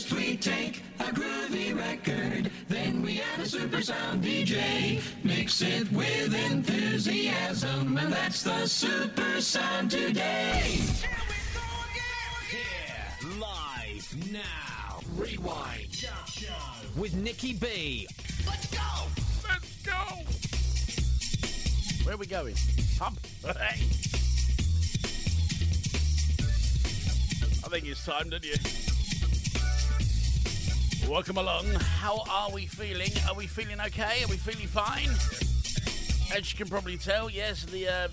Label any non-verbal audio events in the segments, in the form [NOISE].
First we take a groovy record, then we add a super sound DJ. Mix it with enthusiasm, and that's the super sound today. Here, live, now. Rewind. With Nikki B. Let's go! Let's go! Where are we going? Pub? Hey! I think it's time, don't you? Welcome along. How are we feeling? Are we feeling okay? Are we feeling fine? As you can probably tell, yes, the um,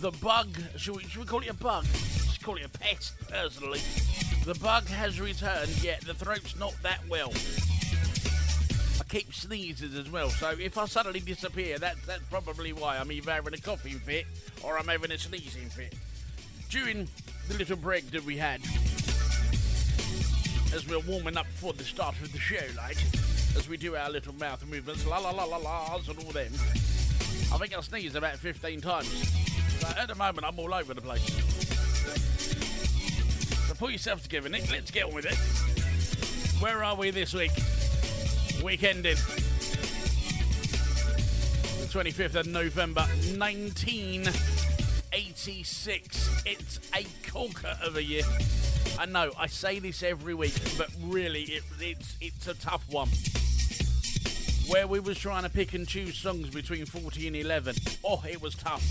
the bug. Should we, should we call it a bug? Just call it a pest, personally. The bug has returned. Yet the throat's not that well. I keep sneezing as well, so if I suddenly disappear, that's that's probably why. I'm either having a coughing fit or I'm having a sneezing fit. During the little break that we had, as we're warming up for the start of the show, like as we do our little mouth movements, la la la la la's and all them. I think I sneezed about 15 times. So at the moment, I'm all over the place. So pull yourself together, Nick. Let's get on with it. Where are we this week? Week ended. The 25th of November, 1986. It's a corker of a year. I know, I say this every week, but really, it, it's it's a tough one. Where we was trying to pick and choose songs between 40 and 11. Oh, it was tough.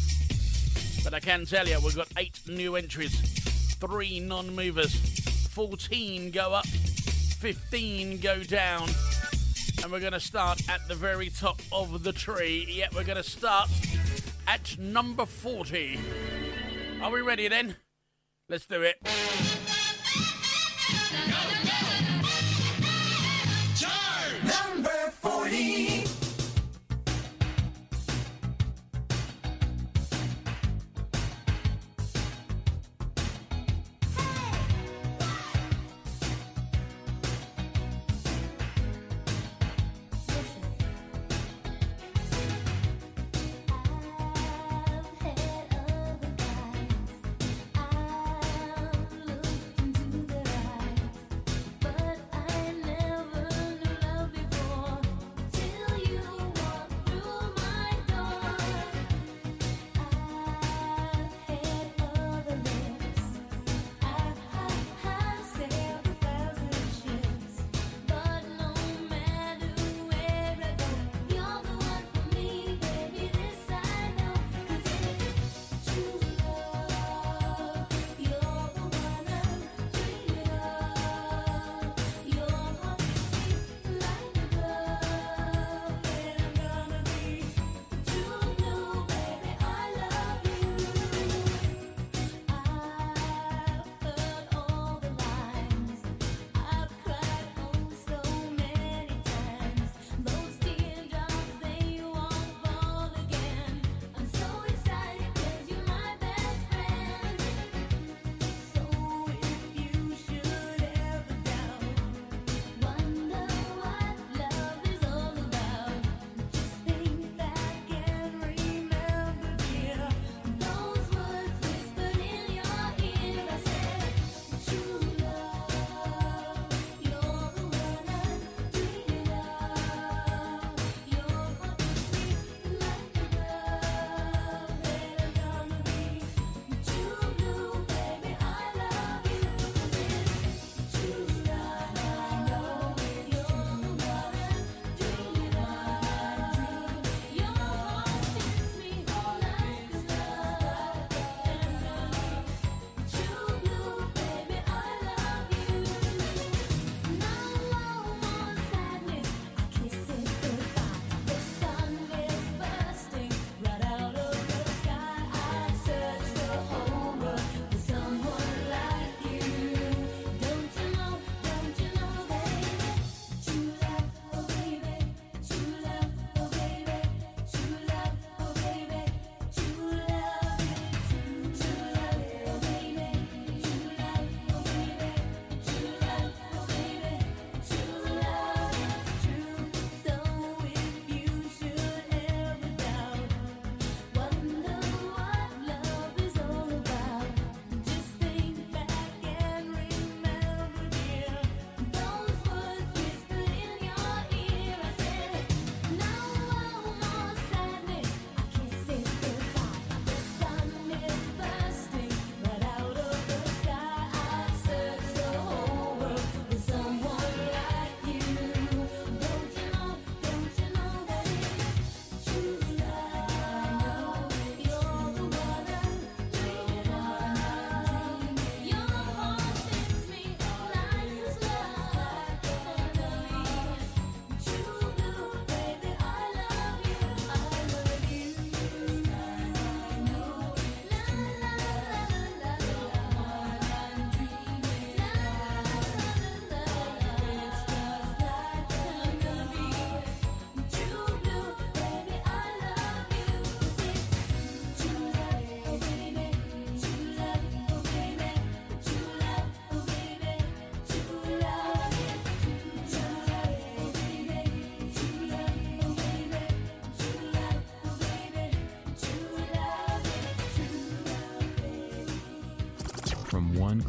But I can tell you, we've got eight new entries, three non-movers, 14 go up, 15 go down, and we're going to start at the very top of the tree. Yep, we're going to start at number 40. Are we ready then? Let's do it. Number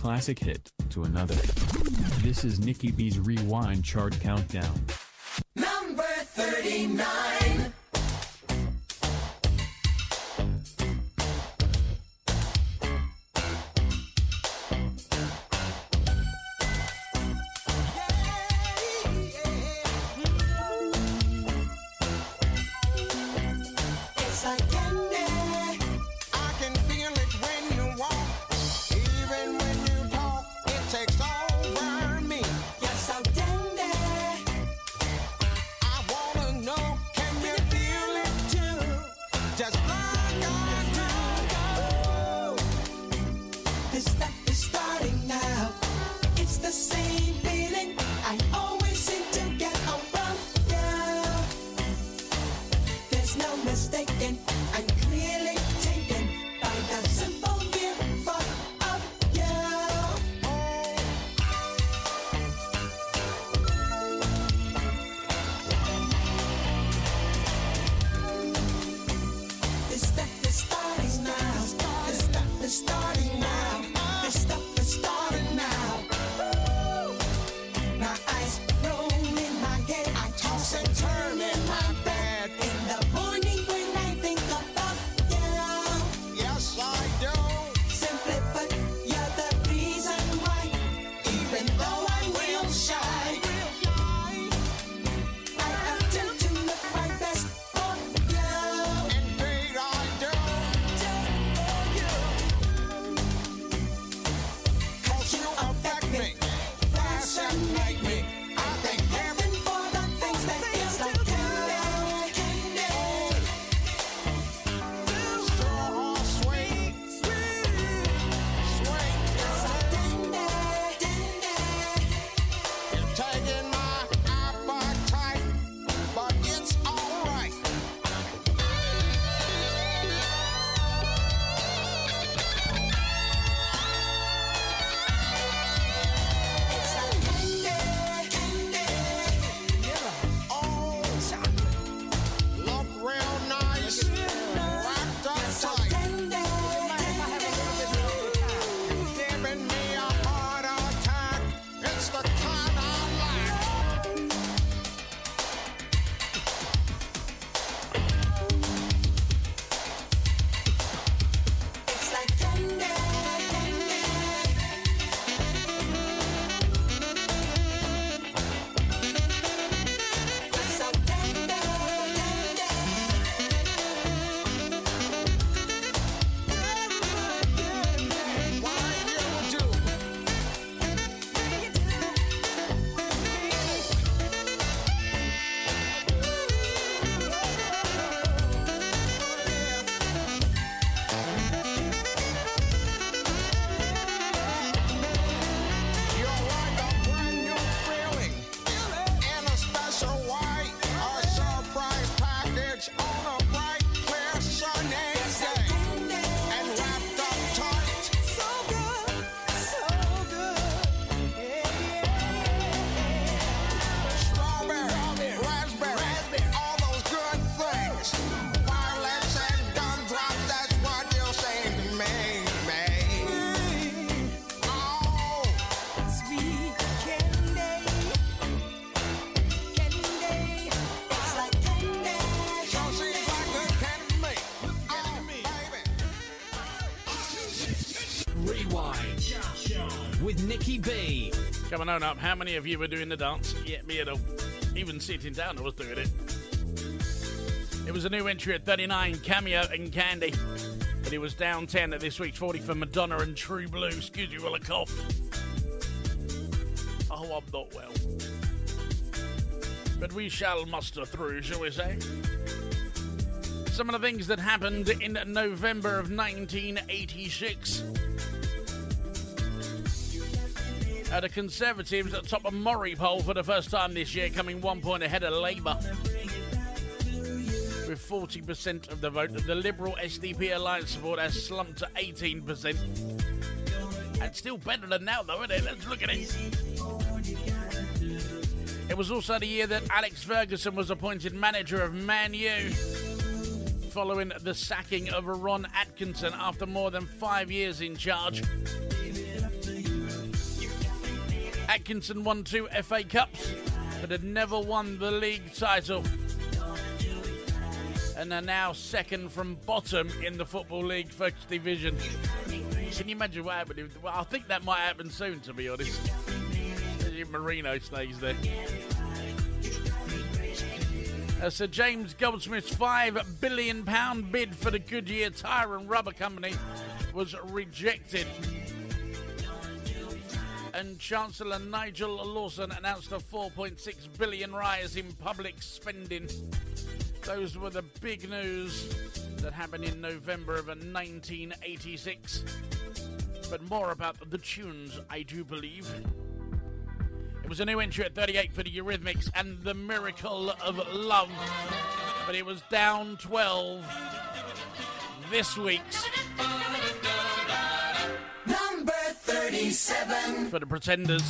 classic hit to another. This is Nikki B's Rewind Chart Countdown. mistaken. Coming on up, how many of you were doing the dance? Yeah, me at all. Even sitting down, I was doing it. It was a new entry at 39, Cameo and Candy. But it was down 10 at this week's 40 for Madonna and True Blue. Excuse me while I cough. Oh, I'm not well. But we shall muster through, shall we say? Some of the things that happened in November of 1986. Uh, the Conservatives at top of MORI poll for the first time this year, coming one point ahead of Labour. With 40% of the vote, the Liberal SDP alliance support has slumped to 18%. That's still better than now, though, isn't it? Let's look at it. It was also the year that Alex Ferguson was appointed manager of Man U, following the sacking of Ron Atkinson after more than five years in charge. Atkinson won two FA Cups, but had never won the league title. And are now second from bottom in the Football League First Division. Can you imagine what happened? Well, I think that might happen soon, to be honest. Marino stays there. Uh, Sir James Goldsmith's £5 billion bid for the Goodyear Tyre and Rubber Company was rejected. And Chancellor Nigel Lawson announced a 4.6 billion rise in public spending. Those were the big news that happened in November of 1986. But more about the tunes, I do believe. It was a new entry at 38 for the Eurythmics and The Miracle of Love. But it was down 12 this week's Number 37. for the Pretenders.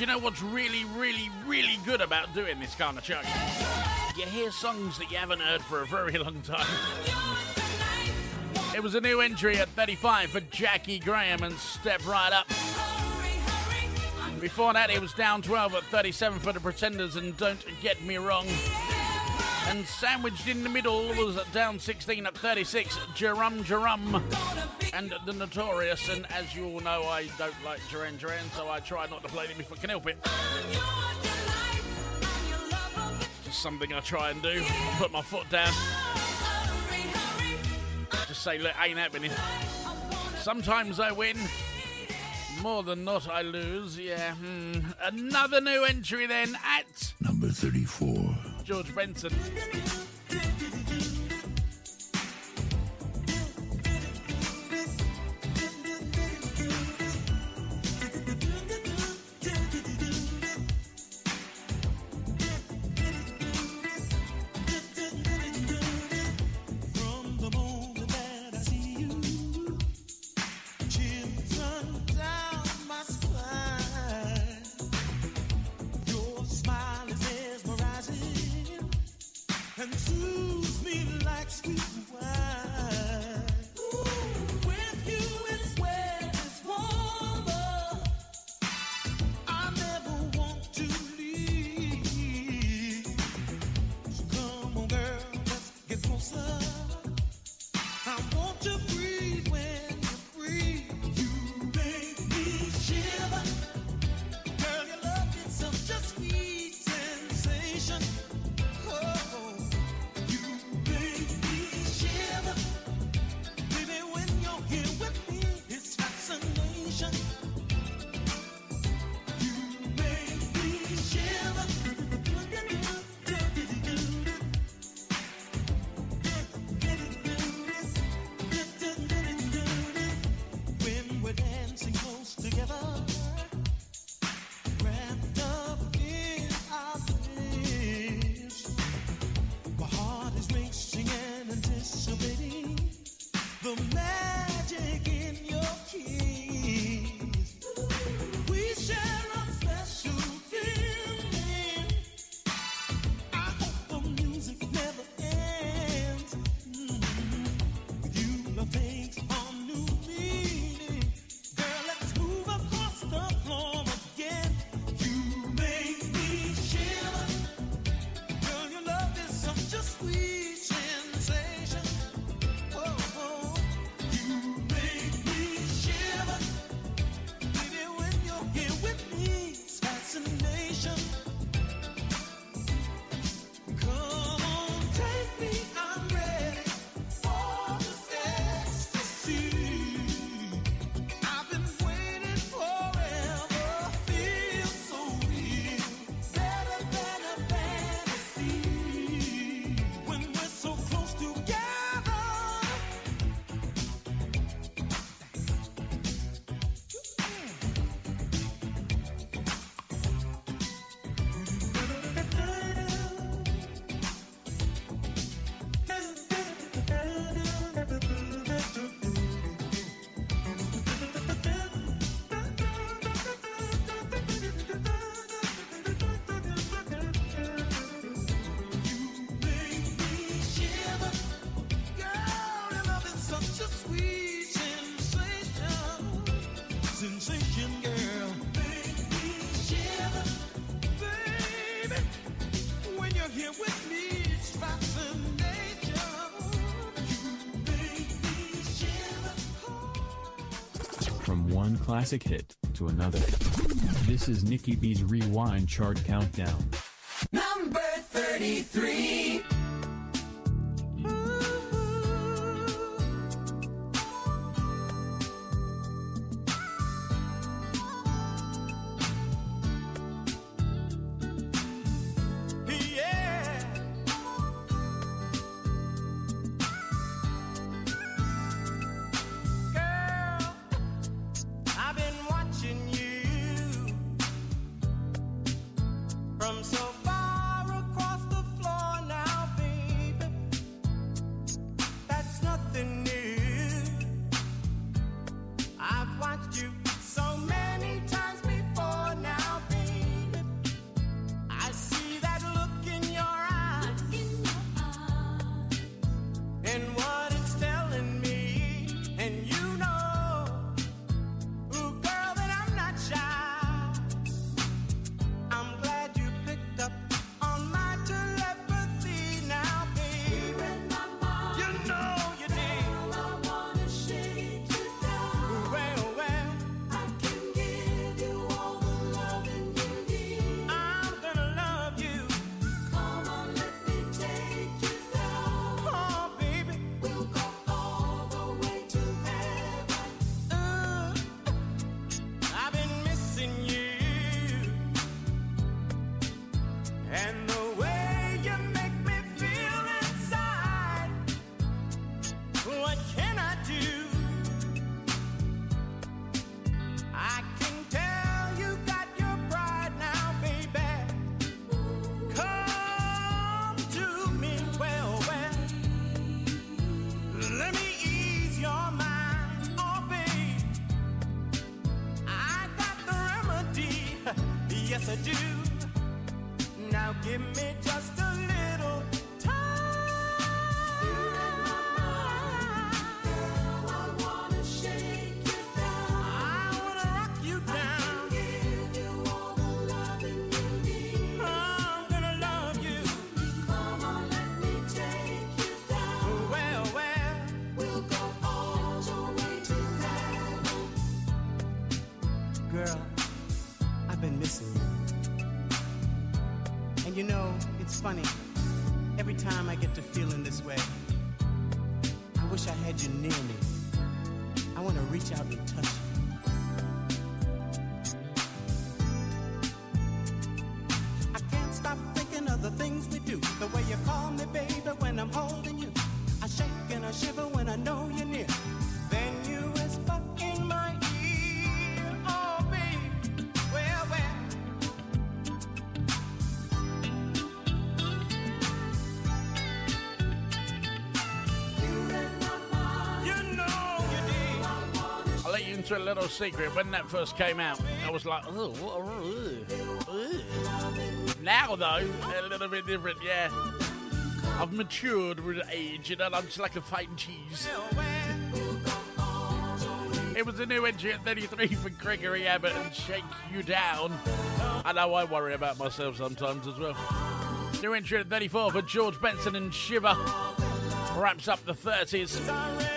You know what's really, really, really good about doing this kind of show? You hear songs that you haven't heard for a very long time. It was a new entry at 35 for Jaki Graham and Step Right Up. Before that, it was down 12 at 37 for the Pretenders and Don't Get Me Wrong. And sandwiched in the middle was down 16 at 36, Duran Duran and The Notorious. And as you all know, I don't like Duran Duran, so I try not to play them if I can help it. Just something I try and do. Put my foot down. Just say, look, ain't happening. Sometimes I win. More than not, I lose. Yeah. Hmm. Another new entry then at Number 34. George Benson. We're dancing close together, classic hit to another. This is Nikki B's Rewind Chart Countdown. It's funny. Every time I get to feeling Into a little secret. When that first came out, I was like, oh, what a- ugh, ugh." Now, though, a little bit different, yeah. I've matured with age, you know, I'm just like a fine cheese. It was a new entry at 33 for Gregory Abbott and Shake You Down. I know I worry about myself sometimes as well. New entry at 34 for George Benson and Shiver. Wraps up the 30s.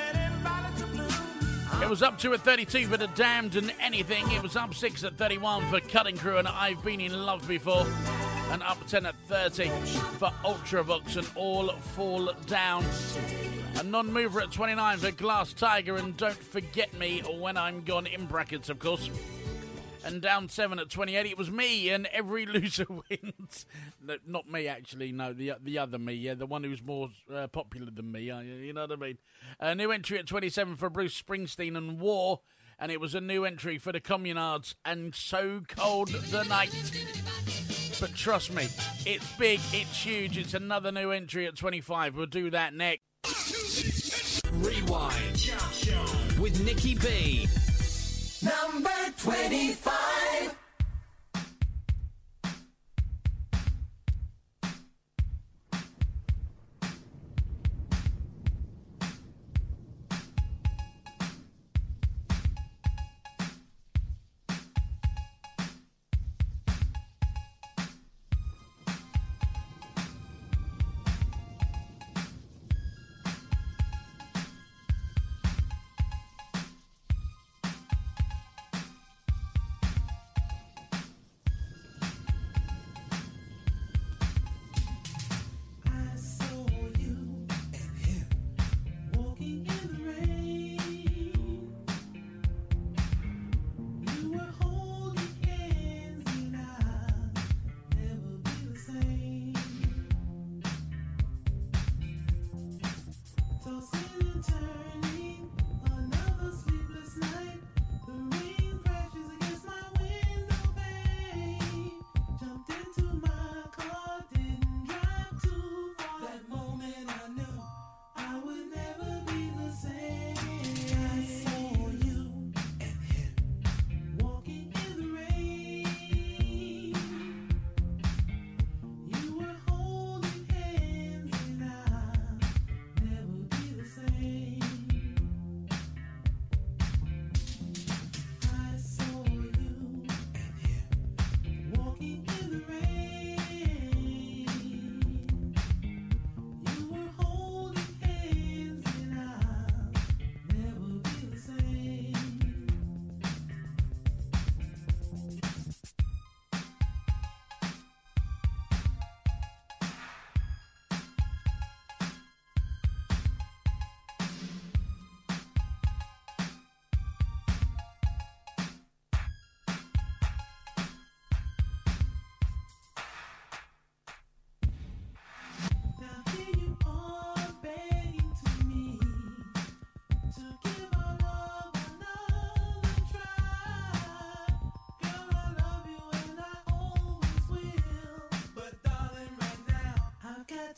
It was up two at 32 for The Damned and Anything. It was up six at 31 for Cutting Crew and I've Been in Love Before. And up 10 at 30 for Ultravox and All Fall Down. A non mover at 29 for Glass Tiger and Don't Forget Me When I'm Gone, in brackets, of course. And down seven at 28, it was me, and every [LAUGHS] loser wins. No, not me, actually, no, the the other me, yeah, the one who's more uh, popular than me, uh, you know what I mean? A new entry at 27 for Bruce Springsteen and War, and it was a new entry for the Communards and So Cold the Night. But trust me, it's big, it's huge, it's another new entry at 25. We'll do that next. Rewind with Nikki B. Number 25.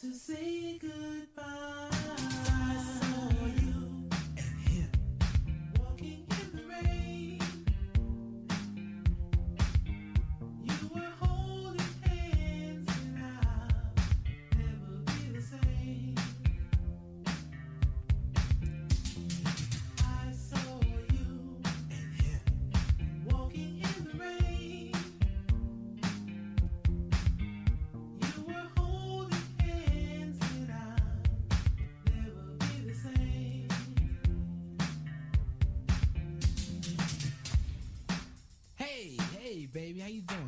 to say goodbye.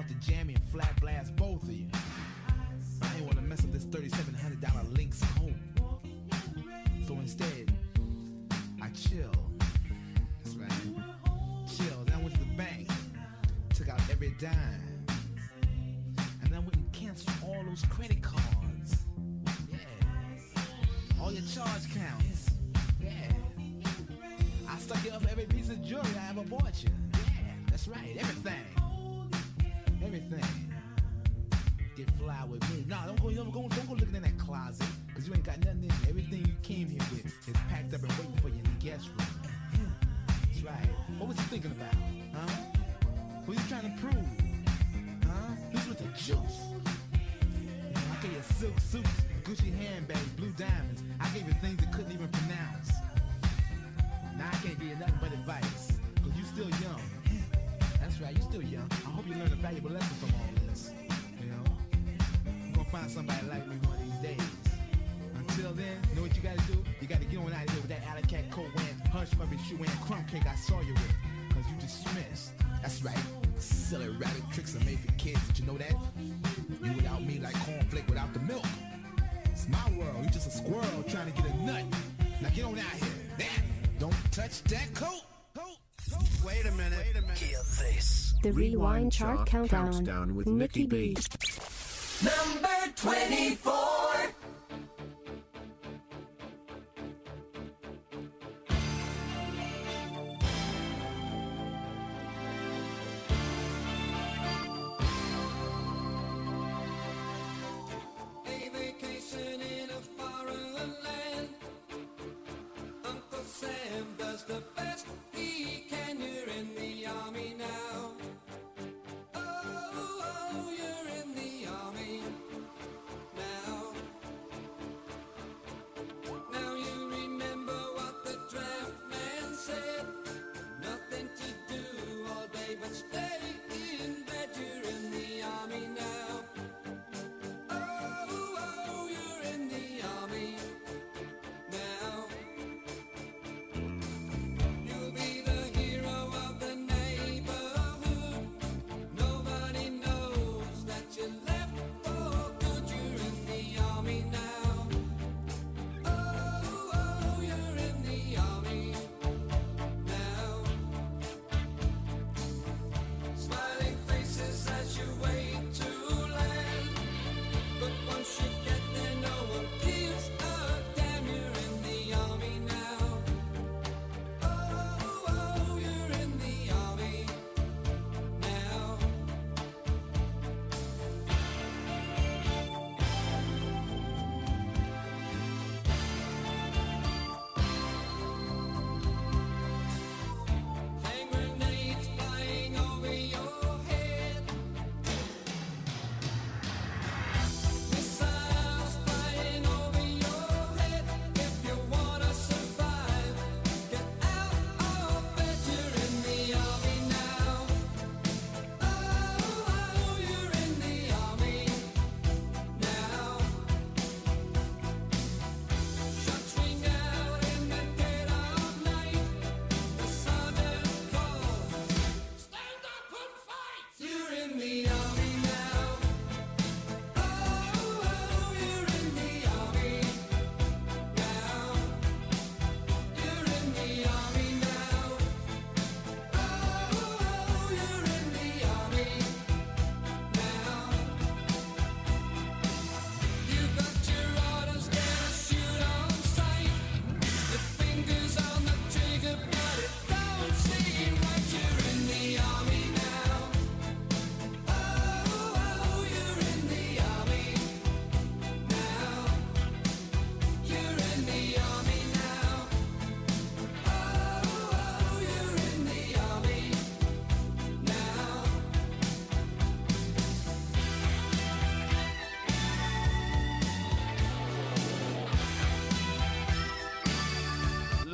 about to jam and flat blast both of you. I ain't want to mess up this $3,700 Lynx coat. So instead, thinking about? Huh? What you trying to prove? Huh? Who's with the juice? I gave you silk suits, Gucci handbags, blue diamonds. I gave you things you couldn't even pronounce. Now I can't give you nothing but advice. Cause you still young. That's right, you still young. I hope you learn a valuable lesson from all this. You know? You're gonna find somebody like me one of these days. Until then, know what you gotta do? You gotta get on out of here with that alley coat wearing, hush puppy shoe wearing, crumb cake I saw you with. Cause dismissed. That's right. Silly rabbit tricks are made for kids. Did you know that? You without me like cornflake without the milk. It's my world. You just a squirrel trying to get a nut. Now get on out here. That. Don't touch that coat. Coat. Coat. Wait a minute. Wait a minute. Hear this. The Rewind Chart Countdown, with Nikki B. Number 24.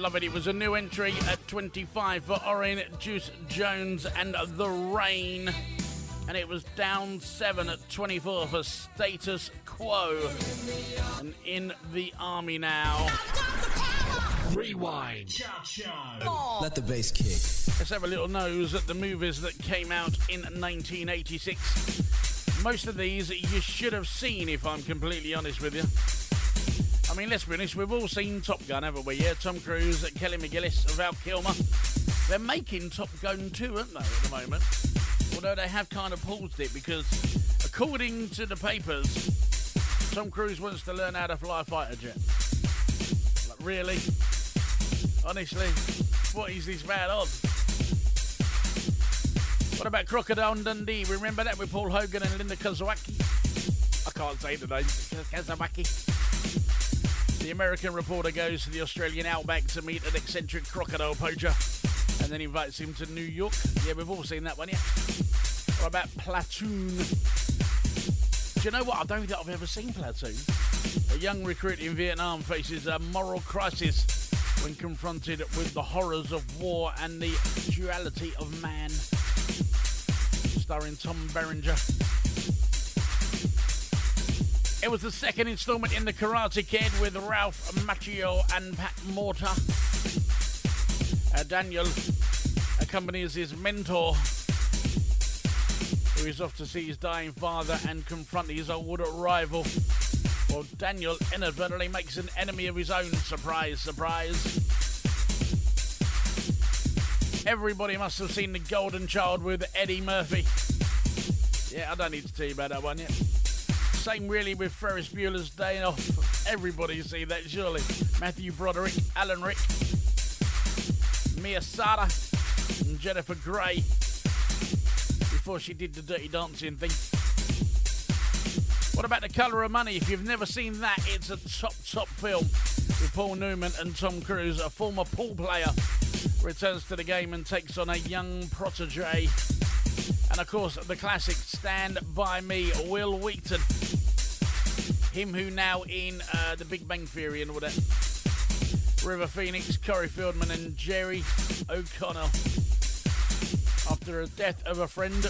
Love it. It was a new entry at 25 for Oran, Juice Jones, and The Rain. And it was down 7 at 24 for Status Quo. And in the army now. Rewind. Let the bass kick. Let's have a little nose at the movies that came out in 1986. Most of these you should have seen, if I'm completely honest with you. I mean, let's be honest, we've all seen Top Gun, haven't we? Yeah, Tom Cruise, Kelly McGillis, Val Kilmer. They're making Top Gun 2, aren't they, at the moment? Although they have kind of paused it because, according to the papers, Tom Cruise wants to learn how to fly a fighter jet. Like, really? Honestly, what is this bad odds? What about Crocodile Dundee? Remember that with Paul Hogan and Linda Kazawaki? I can't say the name. Kazawaki. The American reporter goes to the Australian outback to meet an eccentric crocodile poacher and then invites him to New York. Yeah, we've all seen that one, yeah. What about Platoon? Do you know what? I don't think I've ever seen Platoon. A young recruit in Vietnam faces a moral crisis when confronted with the horrors of war and the duality of man. Starring Tom Berenger. It was the second instalment in the Karate Kid with Ralph Macchio and Pat Morita. Uh, Daniel accompanies his mentor, who is off to see his dying father and confront his old rival. Well, Daniel inadvertently makes an enemy of his own. Surprise, surprise. Everybody must have seen The Golden Child with Eddie Murphy. Yeah, I don't need to tell you about that one yet. Same really with Ferris Bueller's Day Off. Everybody see that surely. Matthew Broderick, Alan Ruck, Mia Sara, and Jennifer Grey. Before she did the Dirty Dancing thing. What about The Colour of Money? If you've never seen that, it's a top, top film with Paul Newman and Tom Cruise. A former pool player returns to the game and takes on a young protege. And of course, the classic Stand By Me, Wil Wheaton. Him who now in uh, The Big Bang Theory and all that. River Phoenix, Corey Feldman, and Jerry O'Connell. After the death of a friend,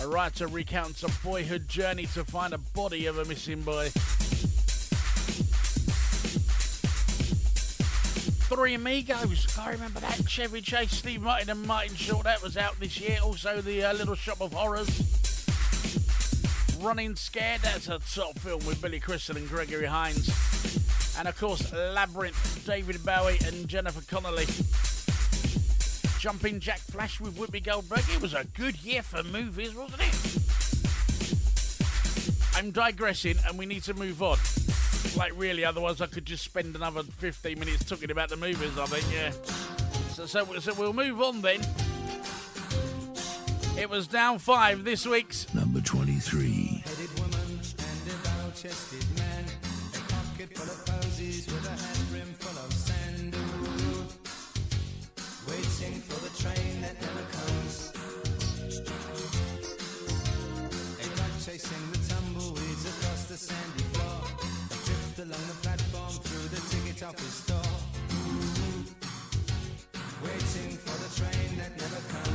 a writer recounts a boyhood journey to find a body of a missing boy. Three Amigos, I remember that. Chevy Chase, Steve Martin, and Martin Short. That was out this year. Also, the uh, Little Shop of Horrors. Running Scared, that's a top film with Billy Crystal and Gregory Hines. And of course, Labyrinth, David Bowie and Jennifer Connelly. Jumping Jack Flash with Whoopi Goldberg. It was a good year for movies, wasn't it? I'm digressing and we need to move on. Like, really, otherwise, I could just spend another 15 minutes talking about the movies, I think, yeah. So, so, so we'll move on then. It was down five this week's. Number 23. Chasing the tumbleweeds across the sandy floor. A drift along the platform through the ticket office door. Waiting for the train that never comes.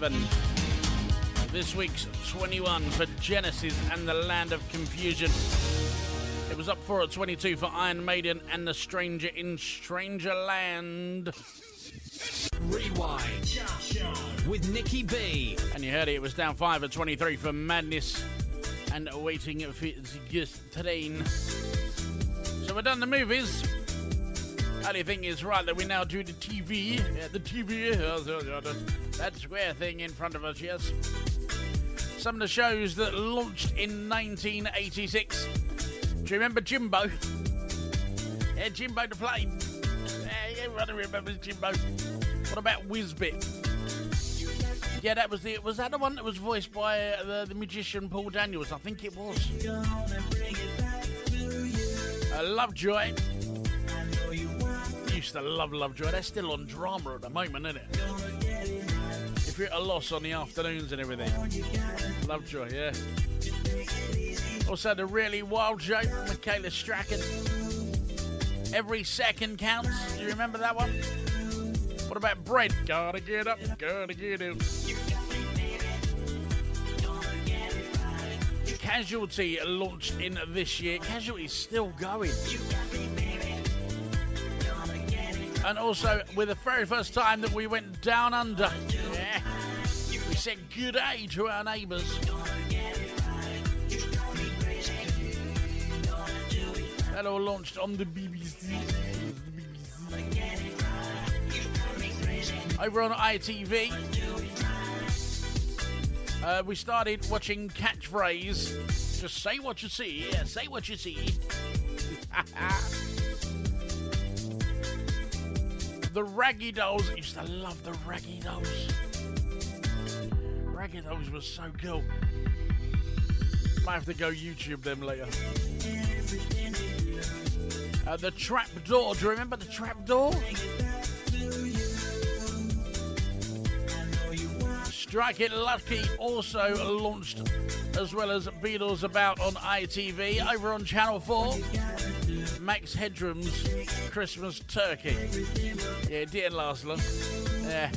7. This week's 21 for Genesis and the Land of Confusion. It was up for at 22 for Iron Maiden and The Stranger in Stranger Land. Rewind with Nikki B. And you heard it, it was down 5 at 23 for Madness and Waiting for Its So we're done the movies. Only thing is, right, that we now do the TV. Yeah, the TV. That square thing in front of us, yes. Some of the shows that launched in 1986. Do you remember Jimbo? Yeah, Jimbo the plane. Yeah, everybody remembers Jimbo. What about Wizbit? Yeah, that was the. Was that the one that was voiced by uh, the, the magician Paul Daniels? I think it was. Uh, Lovejoy. Used to love Lovejoy. They're still on drama at the moment, isn't it? If you're at a loss on the afternoons and everything. Lovejoy, yeah. Also, the really wild joke, Michaela Strachan. Every second counts. Do you remember that one? What about bread? Gotta get up, gotta get out. Casualty launched in this year. Casualty's still going. And also, with the very first time that we went down under, yeah, we said good day to our neighbours. That all launched on the BBC. Over on ITV, uh, we started watching Catchphrase. Just say what you see. Yeah, say what you see. [LAUGHS] the Raggy Dolls. I used to love the Raggy Dolls. Raggy Dolls was so cool. Might have to go YouTube them later. Uh, the Trap Door. Do you remember the Trap Door? Strike It Lucky also launched as well as Beadle's About on ITV over on Channel 4. Max Headroom's Christmas Turkey. Yeah, it didn't last long. Yeah.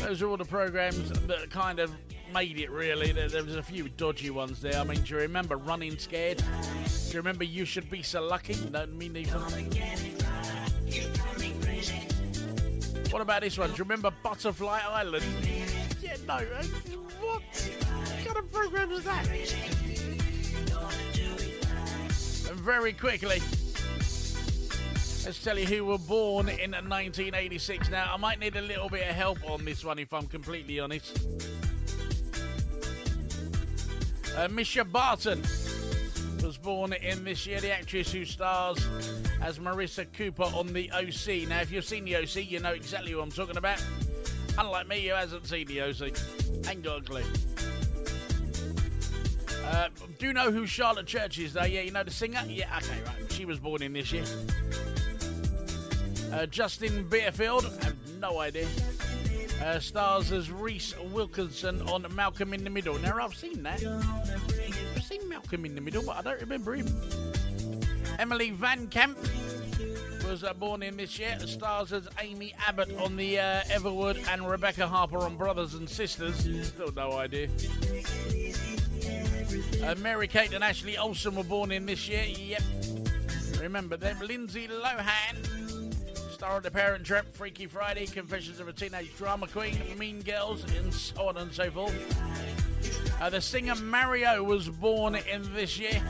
Those are all the programs that kind of made it, really. There, there was a few dodgy ones there. I mean, do you remember Running Scared? Do you remember You Should Be So Lucky? No, me neither. What about this one? Do you remember Butterfly Island? Yeah, no. What? What kind of program is that? And very quickly, let's tell you who were born in 1986. Now, I might need a little bit of help on this one if I'm completely honest. Uh, Mischa Barton was born in this year, the actress who stars as Marissa Cooper on the OC. Now, if you've seen the OC, you know exactly who I'm talking about. Unlike me, who hasn't seen the OC, ain't got a clue. Uh, do you know who Charlotte Church is, though? Yeah, you know the singer? Yeah, okay, right. She was born in this year. Uh, Justin Berfield, I have no idea. Uh, stars as Reese Wilkinson on Malcolm in the Middle. Now, I've seen that. I've seen Malcolm in the Middle, but I don't remember him. Emily Van Camp was uh, born in this year. Stars as Amy Abbott on the uh, Everwood and Rebecca Harper on Brothers and Sisters. Still no idea. Uh, Mary Kate and Ashley Olsen were born in this year. Yep. Remember them. Lindsay Lohan, star of The Parent Trap, Freaky Friday, Confessions of a Teenage Drama Queen, Mean Girls, and so on and so forth. Uh, the singer Mario was born in this year.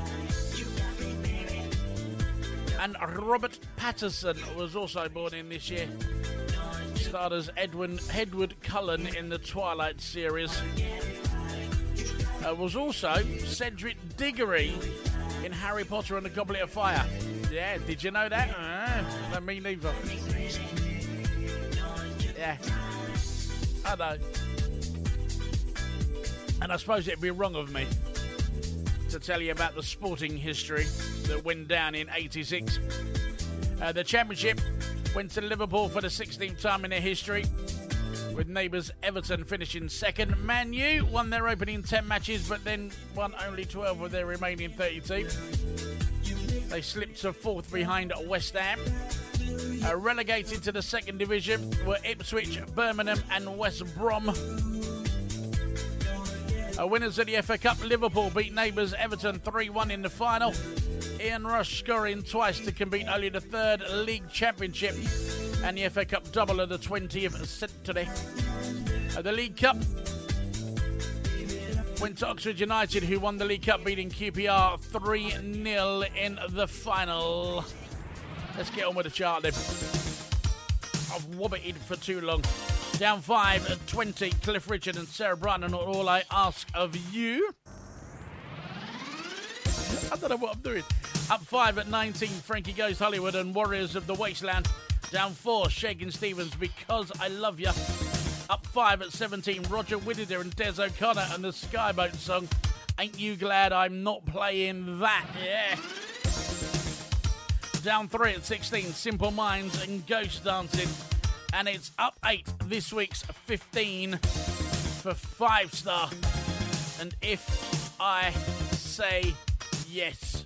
And Robert Patterson was also born in this year. Starred as Edwin Edward Cullen in the Twilight series. Uh, was also Cedric Diggory in Harry Potter and the Goblet of Fire. Yeah, did you know that? Uh, no, me neither. Yeah, I know. And I suppose it'd be wrong of me to tell you about the sporting history that went down in 86. Uh, the championship went to Liverpool for the 16th time in their history, with neighbours Everton finishing second. Man U won their opening 10 matches, but then won only 12 of their remaining 32. They slipped to fourth behind West Ham. Uh, relegated to the second division were Ipswich, Birmingham, and West Brom. Uh, winners of the FA Cup, Liverpool beat neighbours Everton 3 1 in the final. Ian Rush scoring twice to compete only the third league championship and the FA Cup double of the 20th century. Uh, the League Cup Went to Oxford United, who won the League Cup, beating QPR 3 0 in the final. Let's get on with the chart then. I've wobbeted for too long. Down 5 at 20, Cliff Richard and Sarah Brightman, and all I ask of you. I don't know what I'm doing. Up 5 at 19, Frankie Goes Hollywood and Warriors of the Wasteland. Down 4, Shakin' Stevens, Because I Love Ya. Up 5 at 17, Roger Whittaker and Des O'Connor and the Skyboat song. Ain't you glad I'm not playing that? Yeah. Down 3 at 16, Simple Minds and Ghost Dancing. And it's up 8 this week's 15 for 5 star. And if I say yes.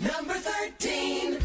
Number 13.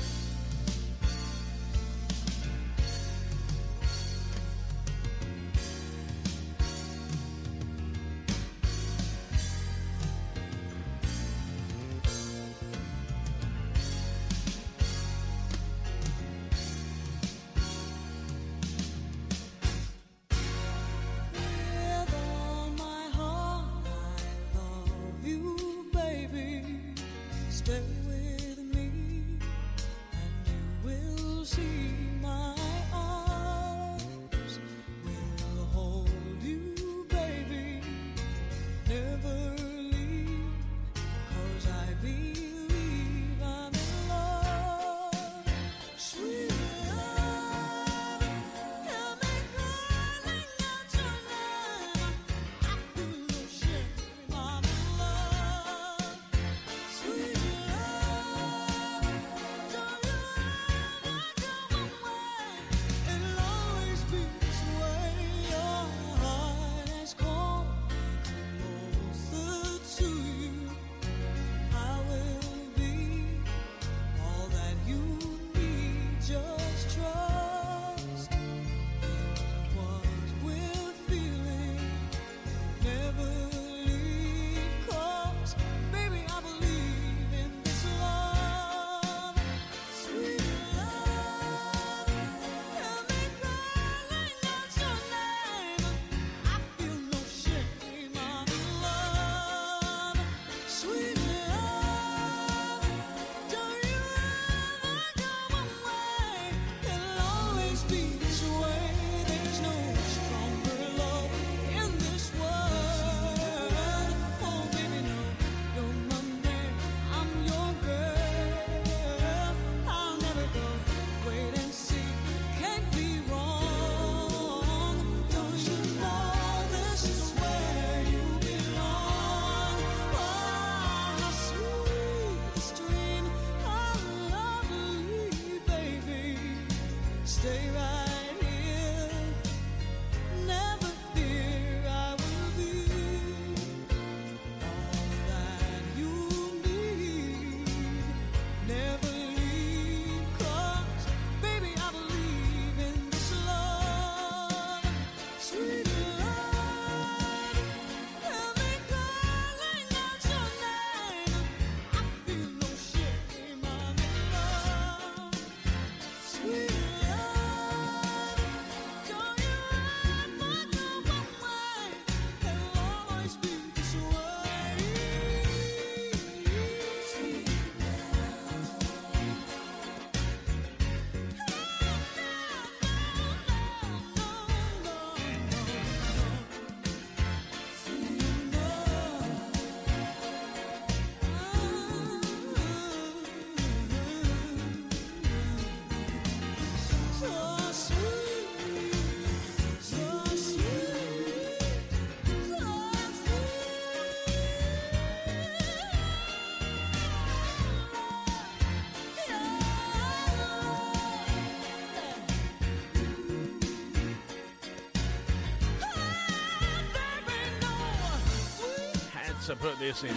to put this in.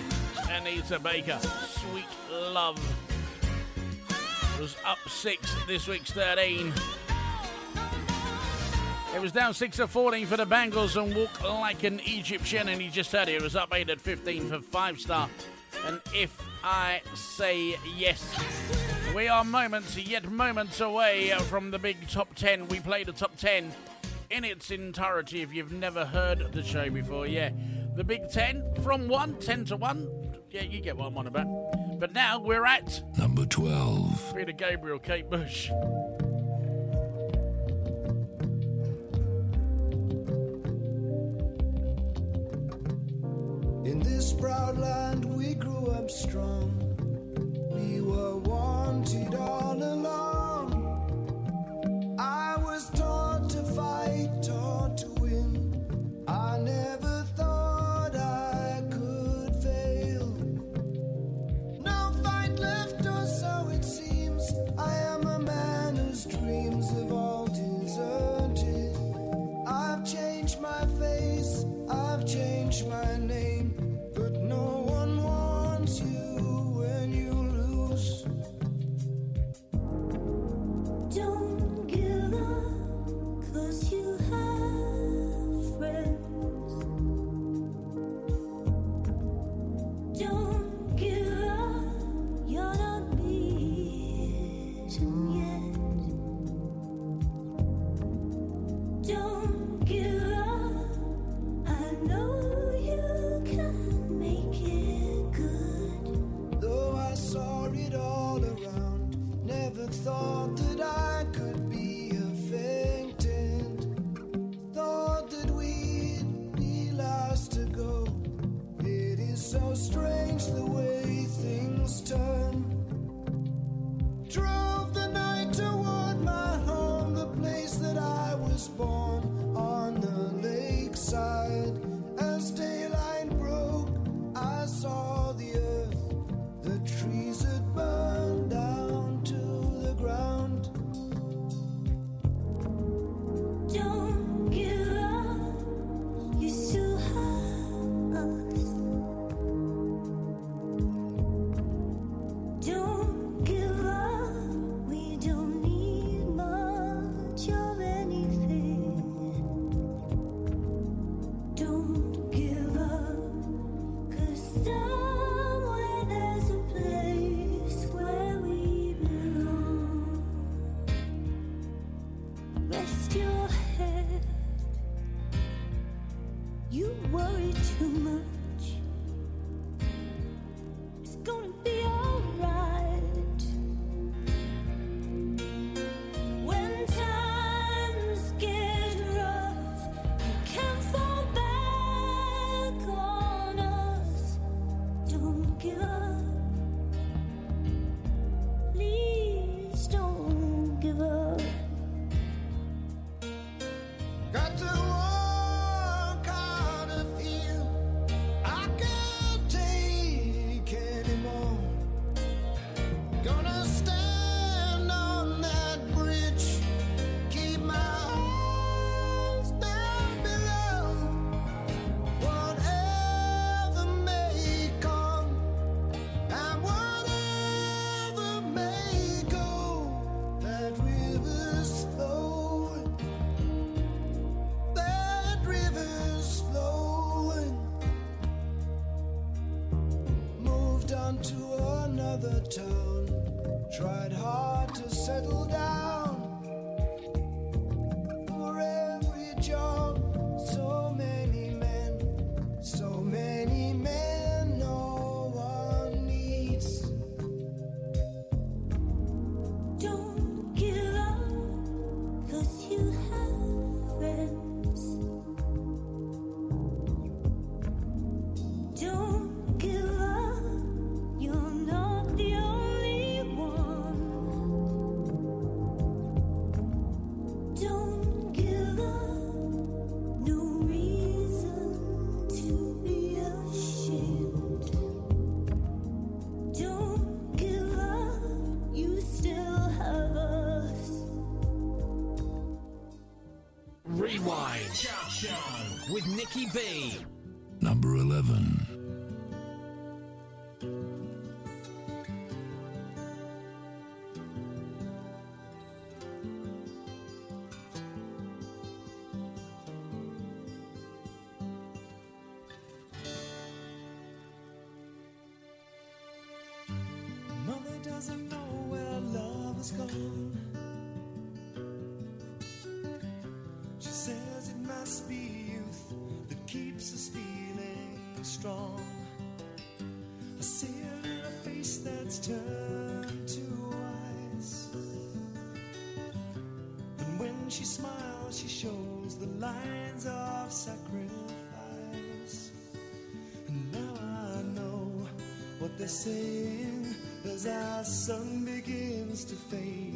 Anita Baker, Sweet Love. Was up six this week's 13. It was down 6 or 14 for the Bangles and Walk Like an Egyptian, and he just had it. It was up 8 at 15 for Five Star. And if I say yes. We are moments, yet moments away from the big top 10. We play the top 10 in its entirety if you've never heard the show before. Yeah, the Big Ten from one, 10 to one. Yeah, you get what I'm on about. But now we're at number 12. Peter Gabriel, Kate Bush. In this proud land, we grew up strong. We were wanted all along. Got to strong. I see it in her face that's turned to ice. And when she smiles, she shows the lines of sacrifice. And now I know what they're saying as our sun begins to fade.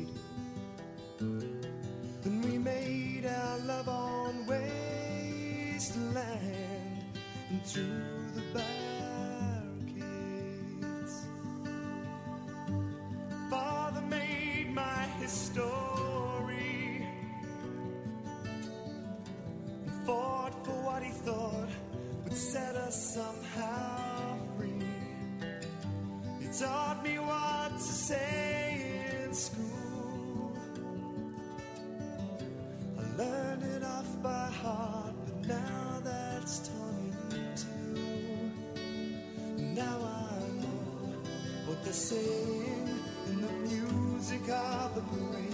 What in the music of the parade.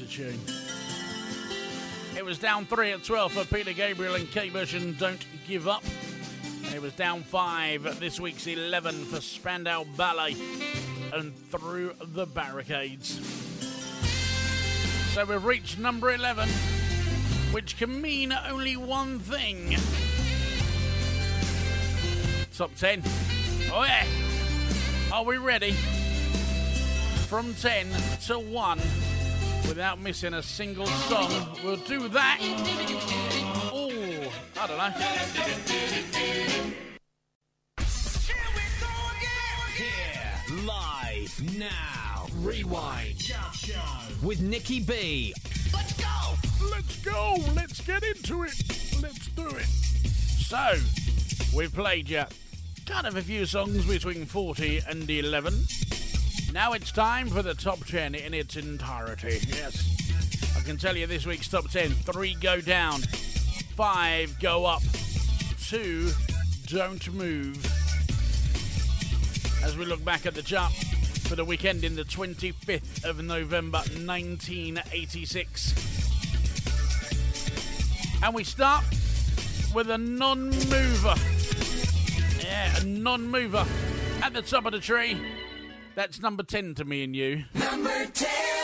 A tune. It was down three at 12 for Peter Gabriel and Kate Bush and Don't Give Up. It was down five at this week's 11 for Spandau Ballet and Through the Barricades. So we've reached number 11, which can mean only one thing. Top 10. Oh, yeah. Are we ready? From 10 to 1 without missing a single song. We'll do that. Oh, I don't know. Here, live now. Rewind. Jump Show. With Nikki B. Let's go. Let's go. Let's get into it. Let's do it. So, we've played you kind of a few songs between 40 and 11. Now it's time for the top 10 in its entirety. Yes. I can tell you this week's top 10 three go down, five go up, two don't move. As we look back at the chart for the weekend in the 25th of November 1986. And we start with a non mover. Yeah, a non mover at the top of the tree. That's number 10 to me and you. Number 10.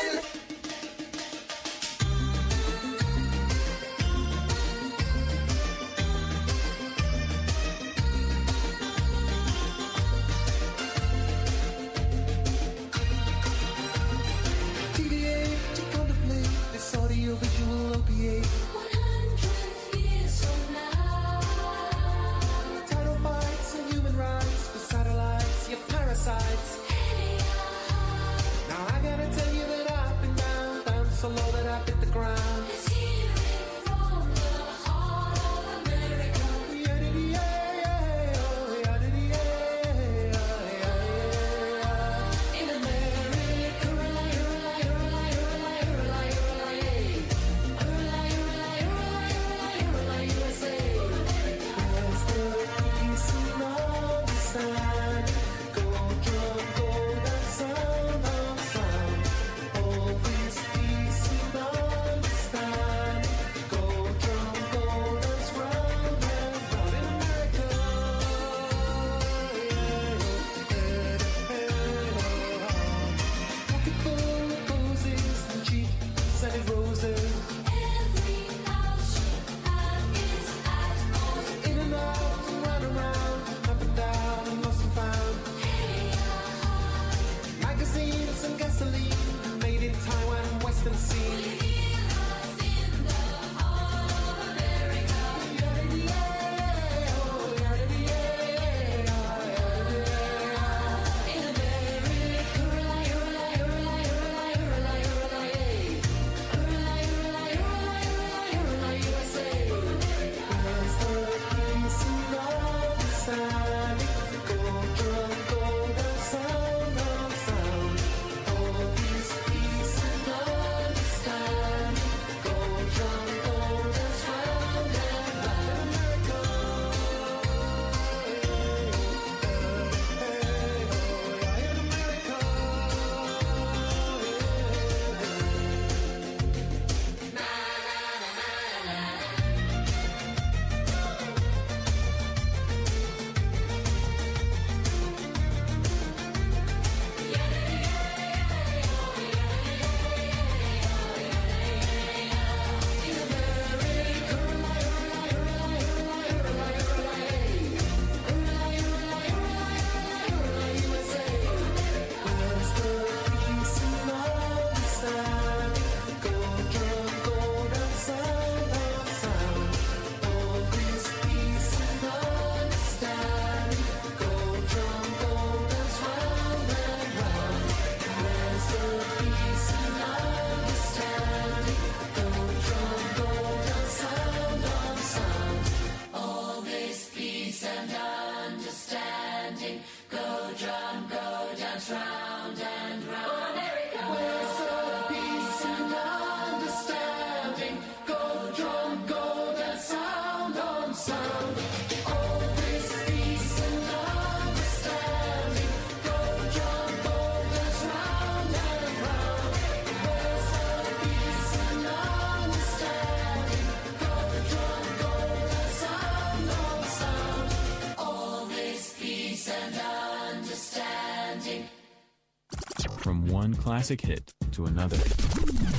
classic hit to another.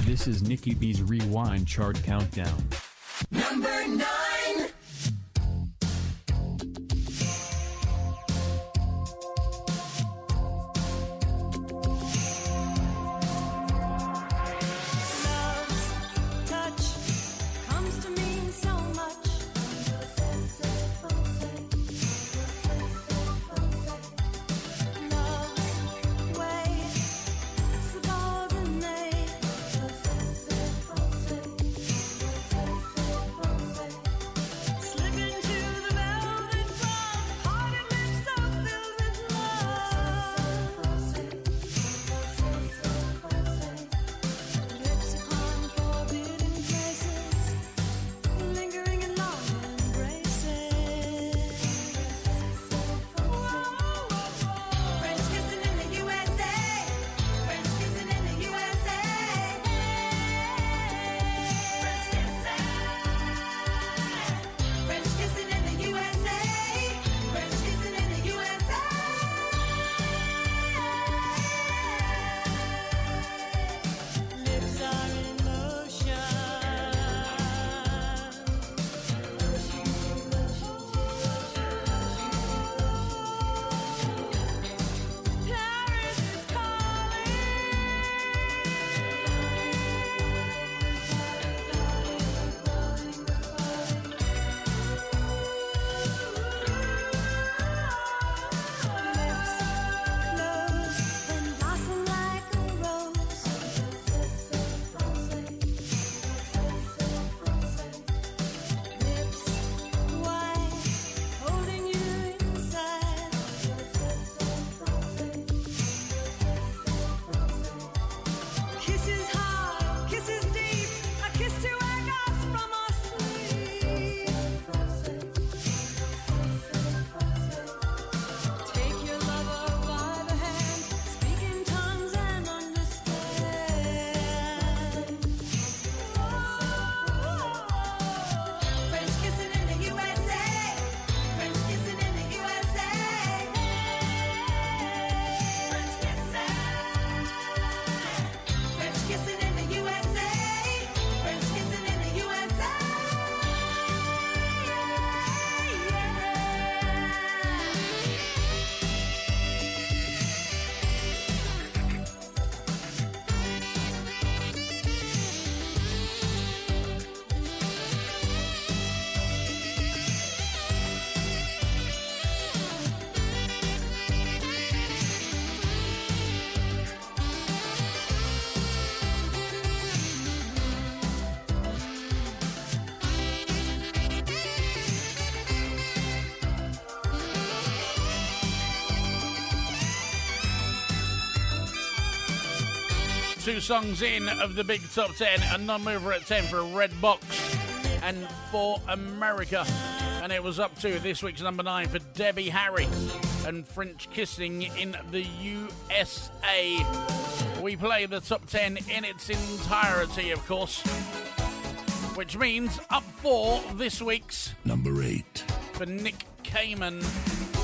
This is Nikki B's Rewind Chart Countdown. two songs in of the big top 10 and non mover at 10 for Red Box and for America. And it was up to this week's number 9 for Debbie Harry and French Kissing in the USA. We play the top 10 in its entirety, of course, which means up for this week's number 8 for Nick Kamen.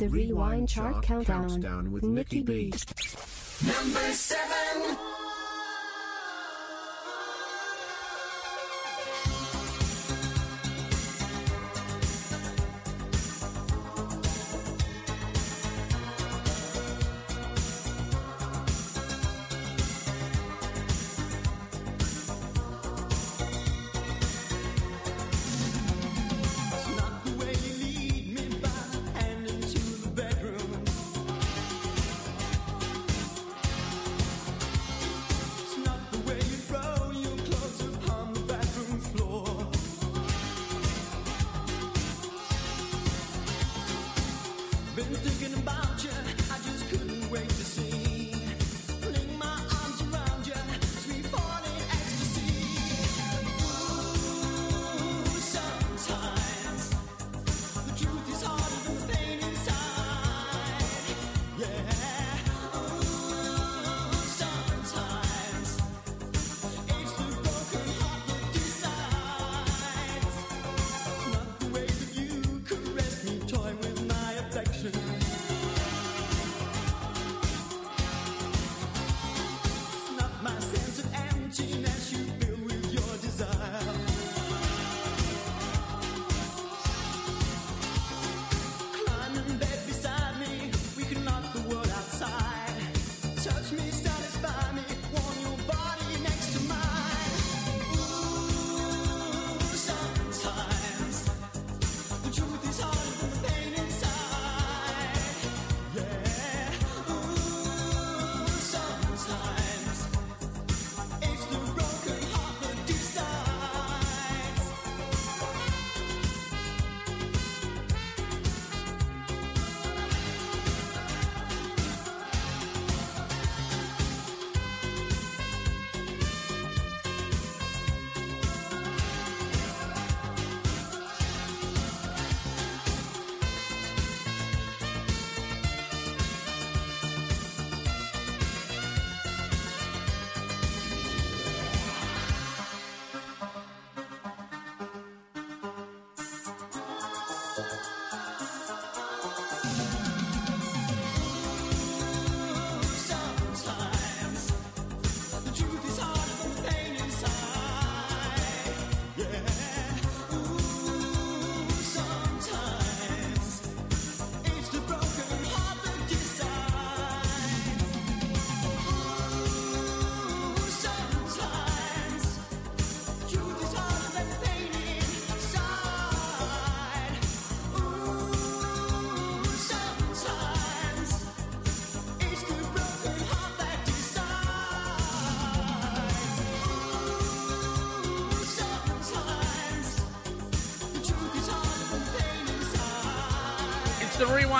The Rewind Chart Countdown, countdown with Nikki B.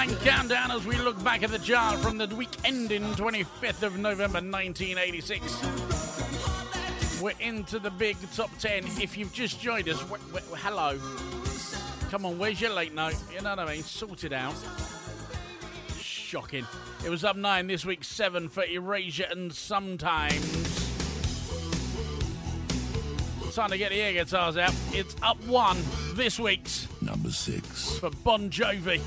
Nine Countdown as we look back at the chart from the week ending 25th of November 1986. We're into the big top 10. If you've just joined us, hello. Come on, where's your late note? You know what I mean? Sorted out. Shocking. It was up nine this week, seven for Erasure and Sometimes. Time to get the air guitars out. It's up one this week's number six for Bon Jovi.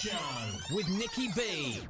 Show with Nikki B.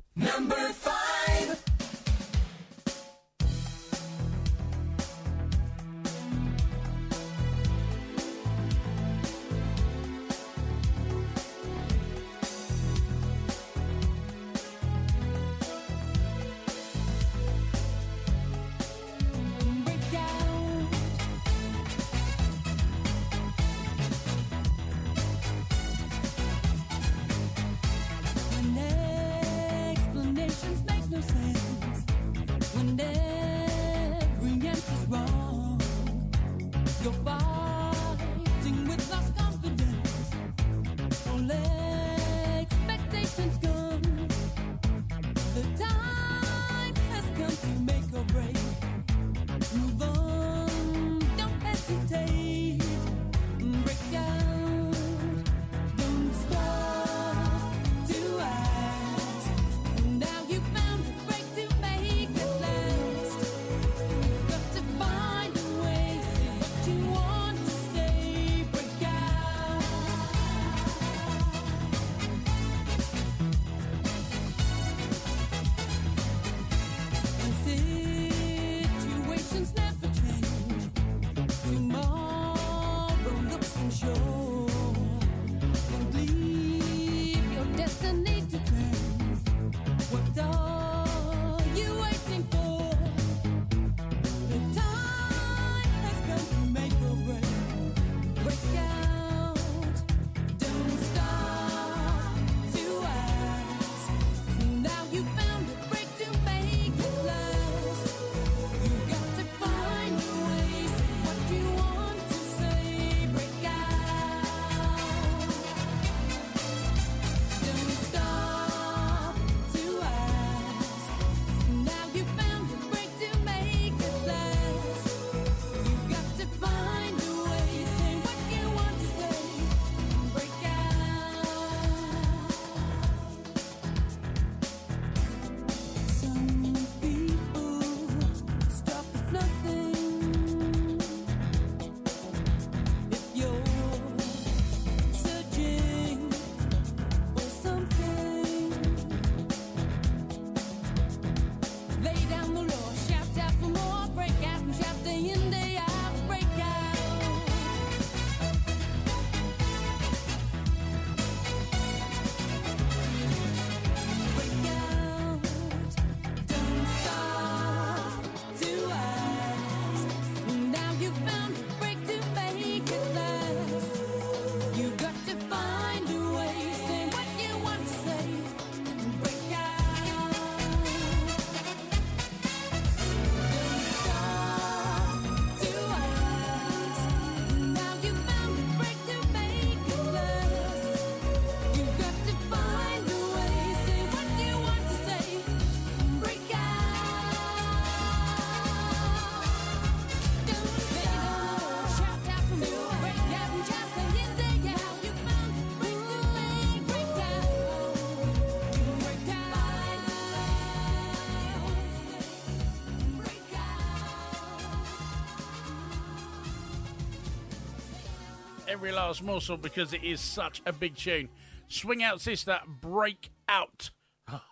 every last morsel because it is such a big tune. Swing Out Sister, Break Out.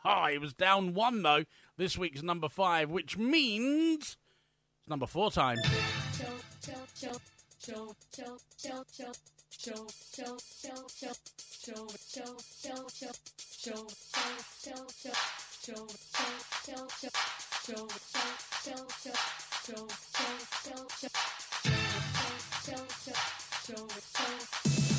It was down one though. This week's number five, which means it's number four time show, show.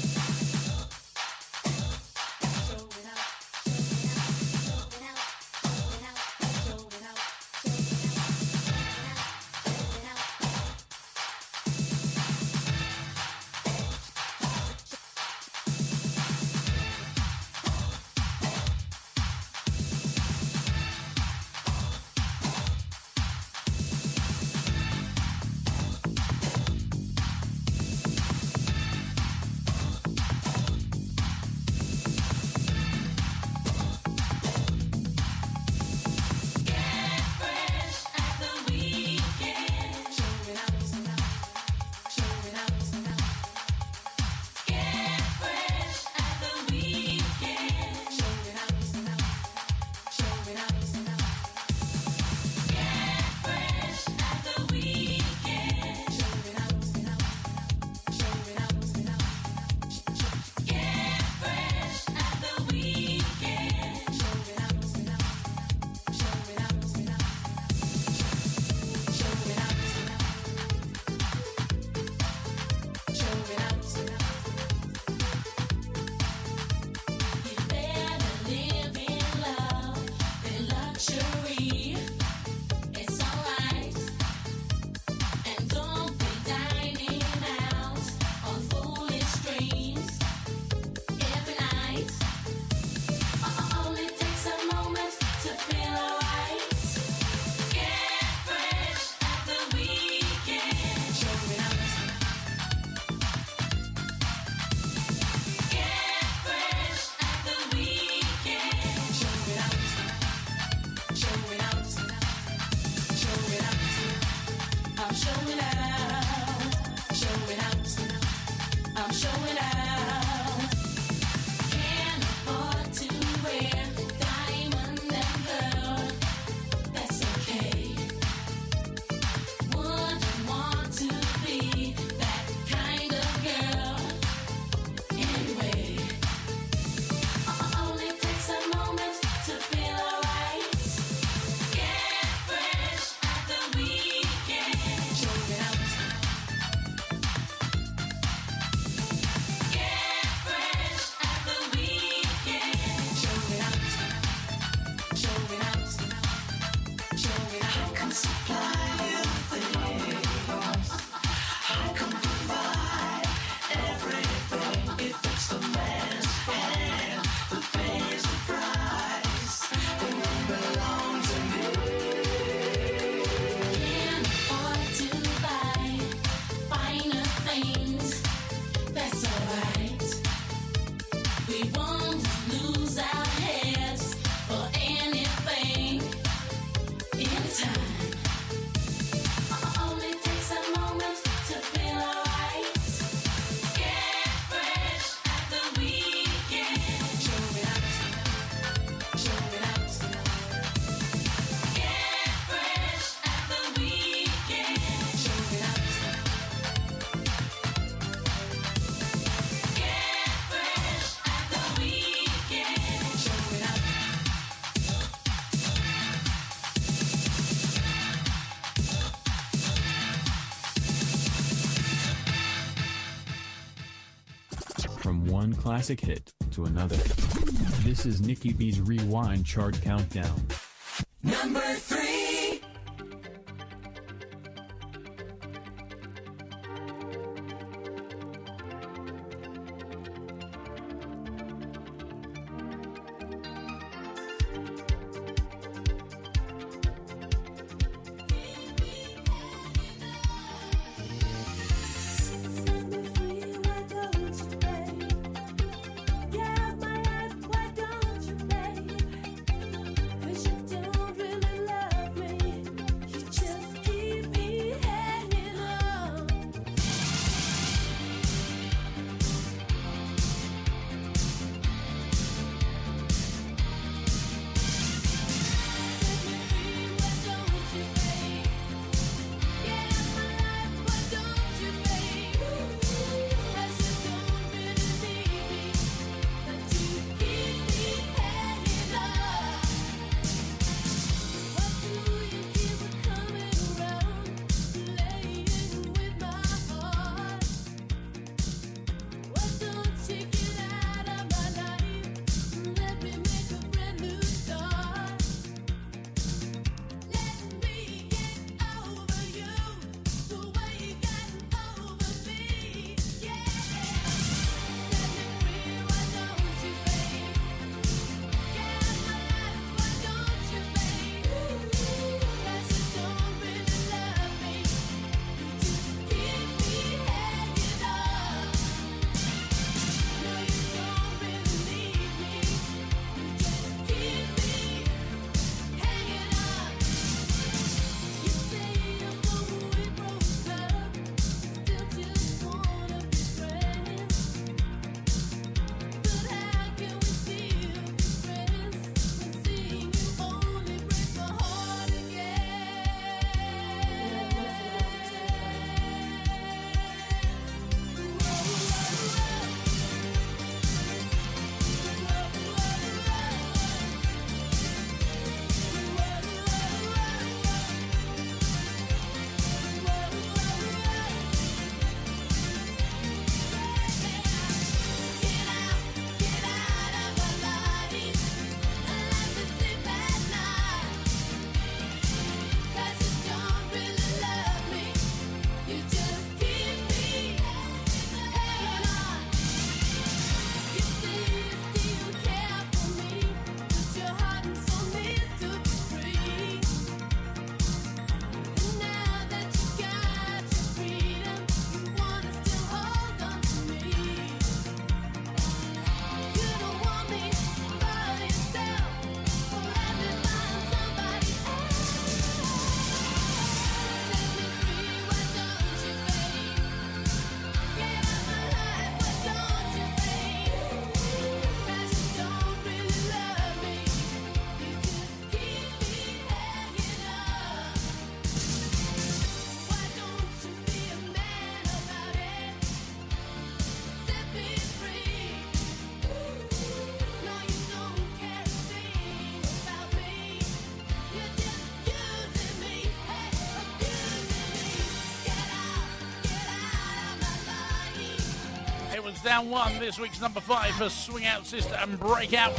classic hit to another. This is Nikki B's Rewind Chart Countdown. Down one. This week's number five for Swing Out Sister and Breakout.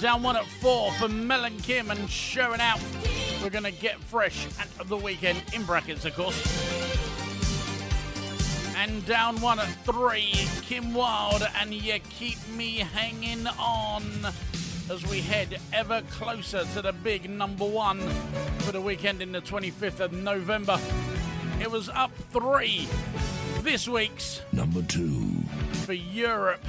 Down one at four for Mel and Kim and Showing Out. We're going to get fresh at the weekend, in brackets, of course. And down one at three, Kim Wilde and You Keep Me Hanging On as we head ever closer to the big number one for the weekend in the 25th of November. It was up three this week's Number two. For Europe.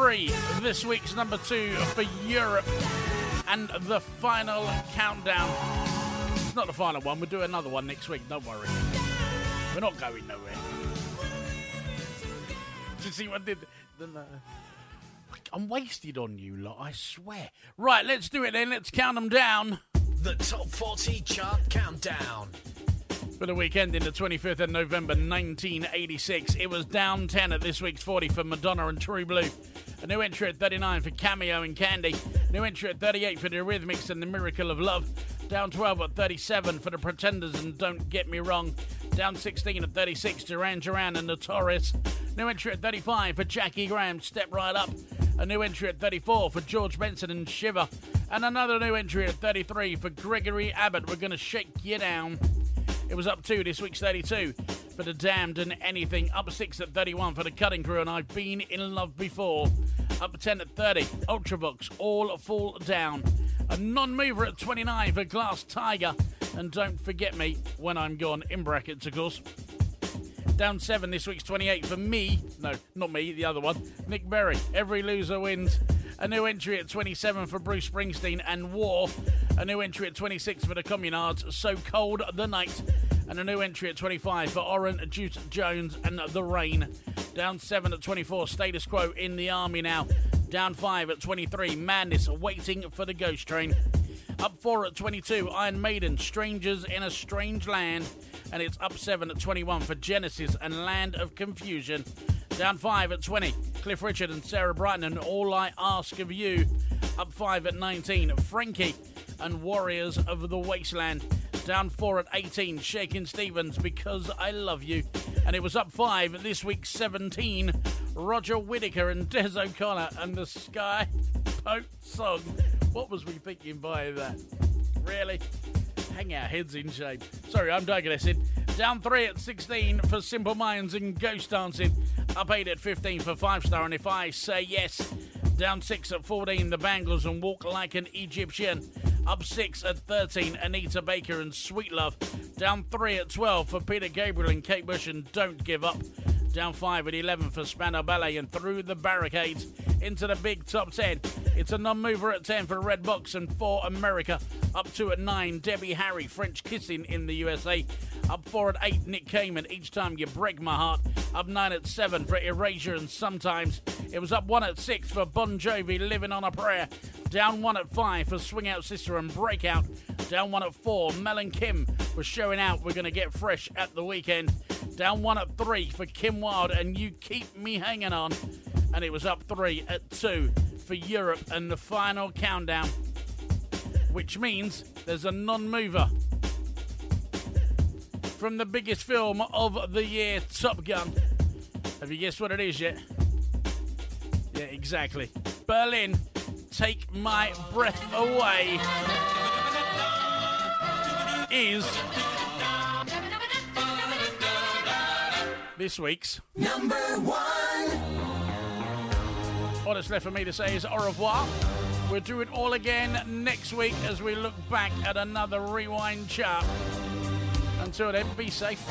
Three, this week's number two for Europe, and the final countdown. It's not the final one, we'll do another one next week, don't worry. We're not going nowhere. Do you see what I did? Uh, I'm wasted on you lot, I swear. Right, let's do it then, let's count them down. The Top 40 Chart Countdown. For the weekend in the 25th of November 1986, it was down 10 at this week's 40 for Madonna and True Blue. A new entry at 39 for Cameo and Candy. New entry at 38 for the Eurythmics and the Miracle of Love. Down 12 at 37 for the Pretenders and Don't Get Me Wrong. Down 16 at 36, Duran Duran and Notorious. New entry at 35 for Jaki Graham, Step Right Up. A new entry at 34 for George Benson and Shiver. And another new entry at 33 for Gregory Abbott. We're going to shake you down. It was up two this week's 32 for The Damned and Anything. Up six at 31 for The Cutting Crew and I've Been in Love Before. Up 10 at 30, Ultravox, All Fall Down. A non mover at 29 for Glass Tiger. And don't forget me when I'm gone, in brackets, of course. Down seven this week's 28 for me. No, not me, the other one. Nick Berry. Every loser wins. A new entry at 27 for Bruce Springsteen and War. A new entry at 26 for the Communards, So Cold the Night. And a new entry at 25 for Oran Juice Jones and The Rain. Down 7 at 24, Status Quo in the Army now. Down 5 at 23, Madness waiting for the Ghost Train. Up 4 at 22, Iron Maiden, Strangers in a Strange Land. And it's up 7 at 21 for Genesis and Land of Confusion. Down 5 at 20, Cliff Richard and Sarah Brightman and All I Ask of You. Up 5 at 19, Frankie and Warriors of the Wasteland. Down 4 at 18, Shakin' Stevens, Because I Love You. And it was up 5 this week, 17, Roger Whittaker and Des O'Connor and the Skye Boat song. What was we thinking by that? Really? Hang our heads in shame. Sorry, I'm digressing. Down 3 at 16 for Simple Minds and Ghost Dancing. Up 8 at 15 for 5 Star and If I Say Yes. Down 6 at 14, The Bangles and Walk Like an Egyptian. Up 6 at 13, Anita Baker and Sweet Love. Down 3 at 12 for Peter Gabriel and Kate Bush and Don't Give Up. Down 5 at 11 for Spandau Ballet and Through the Barricades. Into the big top 10. It's a non mover at 10 for Red Box and For America. Up 2 at 9, Debbie Harry, French Kissing in the USA. Up 4 at 8, Nick Kamen, Each Time You Break My Heart. Up 9 at 7 for Erasure and Sometimes. It was up 1 at 6 for Bon Jovi, Living on a Prayer. Down 1 at 5 for Swing Out Sister and Breakout. Down 1 at 4, Mel and Kim were showing out We're Gonna Get Fresh at the weekend. Down 1 at 3 for Kim Wilde and You Keep Me Hanging On. And it was up 3 at 2 for Europe and the final countdown. Which means there's a non mover from the biggest film of the year, Top Gun. Have you guessed what it is yet? Yeah, exactly. Berlin, Take My Breath Away is this week's Number one. All that's left for me to say is au revoir. We'll do it all again next week as we look back at another rewind chart. Until then, be safe.